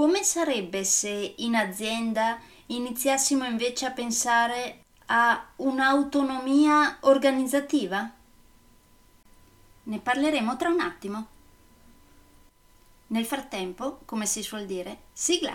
Come sarebbe se in azienda iniziassimo invece a pensare a un'autonomia organizzativa? Ne parleremo tra un attimo. Nel frattempo, come si suol dire, sigla!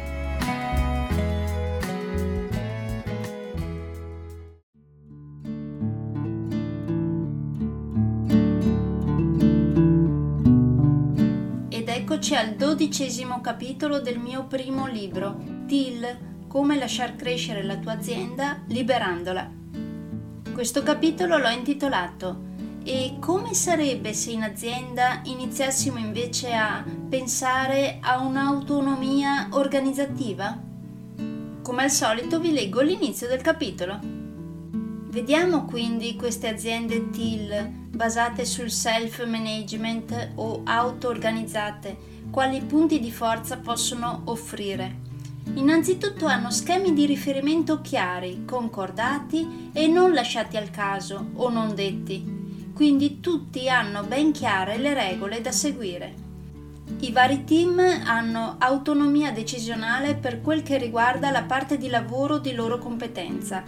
Eccoci al dodicesimo capitolo del mio primo libro, TIL, come lasciar crescere la tua azienda liberandola. Questo capitolo l'ho intitolato E come sarebbe se in azienda iniziassimo invece a pensare a un'autonomia organizzativa? Come al solito vi leggo l'inizio del capitolo. Vediamo quindi queste aziende TIL basate sul self-management o auto-organizzate quali punti di forza possono offrire. Innanzitutto hanno schemi di riferimento chiari, concordati e non lasciati al caso o non detti, quindi tutti hanno ben chiare le regole da seguire. I vari team hanno autonomia decisionale per quel che riguarda la parte di lavoro di loro competenza,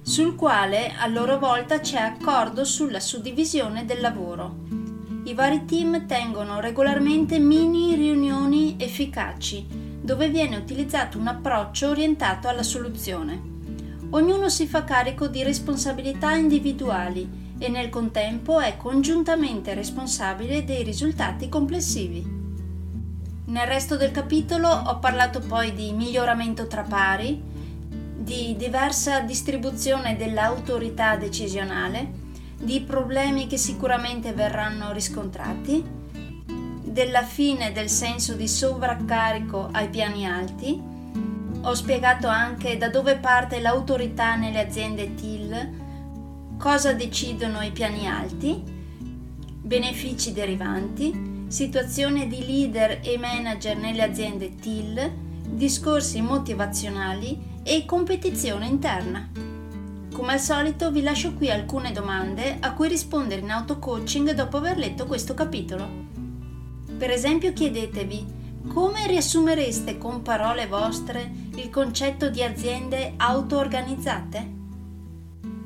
sul quale a loro volta c'è accordo sulla suddivisione del lavoro. I vari team tengono regolarmente mini riunioni efficaci, dove viene utilizzato un approccio orientato alla soluzione. Ognuno si fa carico di responsabilità individuali e nel contempo è congiuntamente responsabile dei risultati complessivi. Nel resto del capitolo ho parlato poi di miglioramento tra pari, di diversa distribuzione dell'autorità decisionale, di problemi che sicuramente verranno riscontrati, della fine del senso di sovraccarico ai piani alti. Ho spiegato anche da dove parte l'autorità nelle aziende TIL, cosa decidono i piani alti, benefici derivanti, situazione di leader e manager nelle aziende TIL, discorsi motivazionali e competizione interna. Come al solito vi lascio qui alcune domande a cui rispondere in auto-coaching dopo aver letto questo capitolo. Per esempio chiedetevi come riassumereste con parole vostre il concetto di aziende auto-organizzate?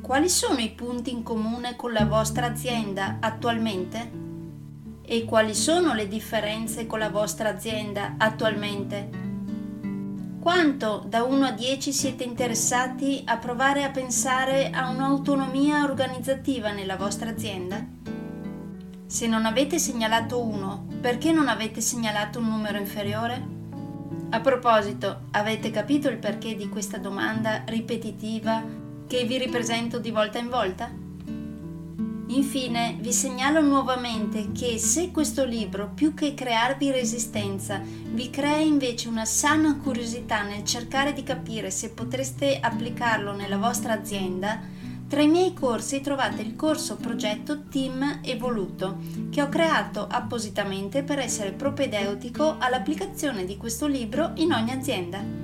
Quali sono i punti in comune con la vostra azienda attualmente? E quali sono le differenze con la vostra azienda attualmente? Quanto da 1 a 10 siete interessati a provare a pensare a un'autonomia organizzativa nella vostra azienda? Se non avete segnalato 1, perché non avete segnalato un numero inferiore? A proposito, avete capito il perché di questa domanda ripetitiva che vi ripresento di volta in volta? Infine, vi segnalo nuovamente che se questo libro, più che crearvi resistenza, vi crea invece una sana curiosità nel cercare di capire se potreste applicarlo nella vostra azienda, tra i miei corsi trovate il corso progetto Team Evoluto, che ho creato appositamente per essere propedeutico all'applicazione di questo libro in ogni azienda.